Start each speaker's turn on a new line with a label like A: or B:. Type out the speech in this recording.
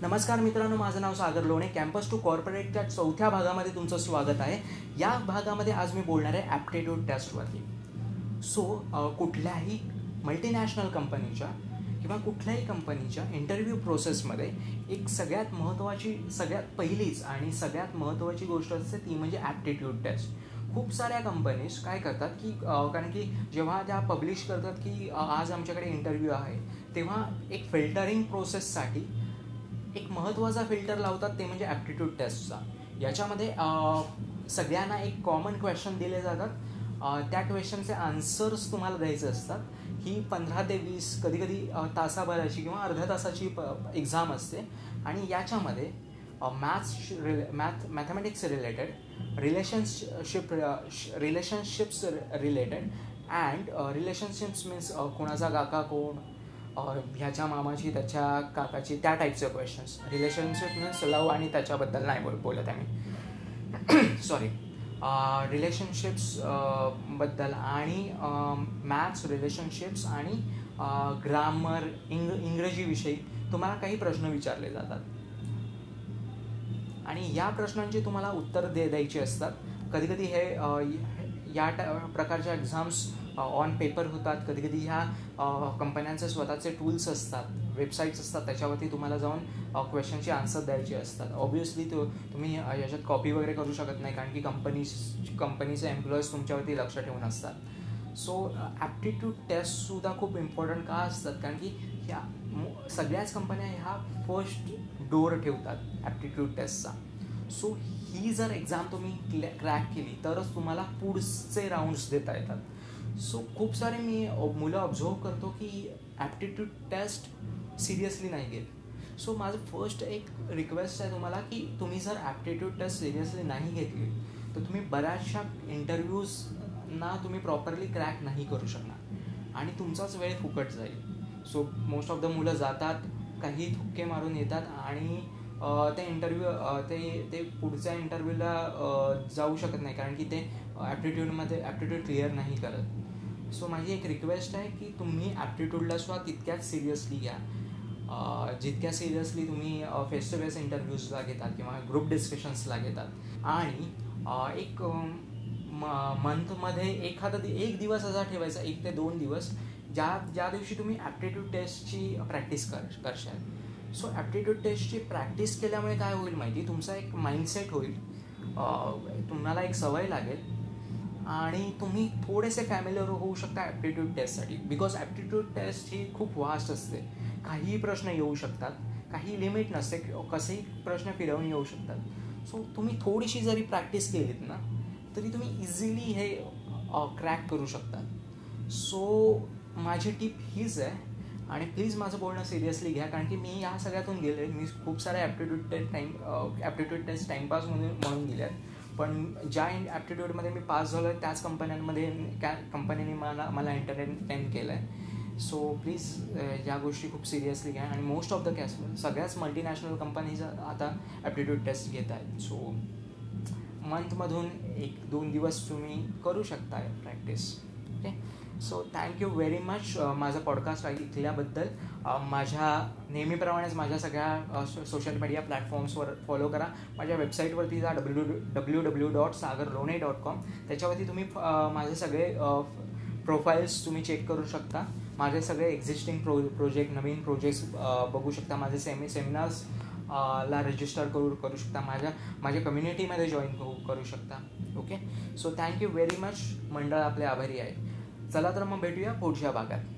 A: नमस्कार मित्रांनो माझं नाव सागर लोणे. कॅम्पस टू कॉर्पोरेटच्या चौथ्या भागामध्ये तुमचं स्वागत आहे. या भागामध्ये आज मी बोलणार आहे ॲप्टिट्यूड टेस्टवरती सो कुठल्याही मल्टीनॅशनल कंपनीच्या किंवा कुठल्याही कंपनीच्या इंटरव्ह्यू प्रोसेसमध्ये एक सगळ्यात महत्त्वाची सगळ्यात पहिलीच आणि सगळ्यात महत्त्वाची गोष्ट असते ती म्हणजे ॲप्टिट्यूड टेस्ट खूप साऱ्या कंपनीज काय करतात की कारण की जेव्हा त्या पब्लिश करतात की आज आमच्याकडे इंटरव्ह्यू आहे तेव्हा एक फिल्टरिंग प्रोसेससाठी महत्त्वाचा फिल्टर लावतात ते म्हणजे ॲप्टिट्यूड टेस्टचा याच्यामध्ये सगळ्यांना एक कॉमन क्वेश्चन दिले जातात. त्या क्वेश्चनचे आन्सर्स तुम्हाला द्यायचे असतात. ही पंधरा ते वीस कधी कधी तासाभराची किंवा अर्ध्या तासाची प एक्झाम असते. आणि याच्यामध्ये maths relay math mathematics related relationship relationships related and relationships means कोणाचा काका कोण ह्याच्या मामाची त्याच्या काकाची त्या टाईपचे क्वेश्चन्स रिलेशनशिप मीन्स लव आणि त्याच्याबद्दल नाही बोल बोलत आहे मी. सॉरी रिलेशनशिप्सबद्दल आणि मॅथ्स रिलेशनशिप्स आणि ग्रामर इंग इंग्रजीविषयी तुम्हाला काही प्रश्न विचारले जातात. आणि या प्रश्नांची तुम्हाला उत्तर दे द्यायची असतात. कधीकधी हे या प्रकारच्या एक्झाम्स ऑन पेपर होतात. कधी कधी ह्या कंपन्यांचे स्वतःचे टूल्स असतात वेबसाईट्स असतात त्याच्यावरती तुम्हाला जाऊन क्वेश्चनची आन्सर द्यायची असतात. ऑब्वियसली तो तुम्ही याच्यात कॉपी वगैरे करू शकत नाही कारण की कंपनी कंपनीचे एम्प्लॉईज तुमच्यावरती लक्ष ठेवून असतात. सो ॲप्टिट्यूड टेस्टसुद्धा खूप इम्पॉर्टंट का असतात? कारण की ह्या सगळ्याच कंपन्या ह्या फर्स्ट डोअर ठेवतात ॲप्टिट्यूड टेस्टचा सो ही जर एक्झाम तुम्ही क्रॅक केली तरच तुम्हाला पुढचे राऊंड्स देता येतात. सो खूप सारे मी मुलं ऑब्झर्व करतो की ॲप्टिट्यूड टेस्ट सिरियसली नाही घेत. सो माझं फर्स्ट एक रिक्वेस्ट आहे तुम्हाला की तुम्ही जर ॲप्टिट्यूड टेस्ट सिरियसली नाही घेतली तर तुम्ही बऱ्याचशा इंटरव्ह्यूजना तुम्ही प्रॉपरली क्रॅक नाही करू शकणार. आणि तुमचाच वेळ फुकट जाईल. सो मोस्ट ऑफ द मुलं जातात काही थुक्के मारून येतात आणि ते इंटरव्ह्यू ते ते पुढच्या इंटरव्ह्यूला जाऊ शकत नाही. कारण की ते ॲप्टिट्यूडमध्ये ॲप्टिट्यूड क्लिअर नाही करत. सो माझी एक रिक्वेस्ट आहे की तुम्ही ॲप्टिट्यूडला सुद्धा तितक्याच सिरियसली घ्या. जितक्या सिरियसली तुम्ही फेस टू फेस इंटरव्ह्यूजला घेतात किंवा ग्रुप डिस्कशन्सला घेतात. आणि एक मंथमध्ये एखादा एक दिवस असा ठेवायचा एक ते दोन दिवस ज्या ज्या दिवशी तुम्ही ॲप्टिट्यूड टेस्टची प्रॅक्टिस कर करशाल. सो ॲप्टिट्यूड टेस्टची प्रॅक्टिस केल्यामुळे काय होईल माहिती? तुमचा एक माइंडसेट होईल. तुम्हाला एक सवय लागेल. आणि तुम्ही थोडेसे फॅमिलीवर होऊ शकता ॲप्टिट्यूड टेस्टसाठी बिकॉज ॲप्टिट्यूड टेस्ट ही खूप वास्ट असते. काहीही प्रश्न येऊ शकतात. काही लिमिट नसते. कसेही प्रश्न फिरवून येऊ शकतात. सो तुम्ही थोडीशी जरी प्रॅक्टिस केलीत ना तरी तुम्ही इझिली हे क्रॅक करू शकता. सो माझी टिप हीच आहे. आणि प्लीज माझं बोलणं सिरियसली घ्या कारण की मी या सगळ्यातून गेले. मी खूप साऱ्या aptitude test time aptitude test timepass म्हणून म्हणून गेले आहेत पण ज्या ॲप्टिट्यूडमध्ये मी पास झालो आहे त्याच कंपन्यांमध्ये त्या कंपनीने मला मला एंटरटेन केलं आहे सो प्लीज या गोष्टी खूप सिरियसली घ्या. आणि मोस्ट ऑफ द कॅस सगळ्याच मल्टीनॅशनल कंपनीज आता ॲप्टिट्यूड टेस्ट घेत आहेत. सो मंथमधून एक दोन दिवस तुम्ही करू शकता practice okay so thank you very much माझा पॉडकास्ट ऐकल्याबद्दल. Uh, माझ्या नेहमीप्रमाणेच माझ्या सगळ्या सोशल मीडिया प्लॅटफॉर्म्सवर फॉलो करा. माझ्या वेबसाईटवरती जा W W W dot Sagar Lone dot com त्याच्यावरती तुम्ही uh, माझे सगळे uh, प्रोफाईल्स तुम्ही चेक करू शकता. माझे सगळे एक्झिस्टिंग प्रो प्रोजेक्ट नवीन प्रोजेक्ट्स बघू शकता. माझे सेमी सेमिनार्स ला रजिस्टर करू करू शकता. माझ्या माझ्या कम्युनिटीमध्ये जॉईन करू शकता. Okay so thank you very much मंडळ आपले आभारी आहे. चला तर मग भेटूया पुढच्या भागात.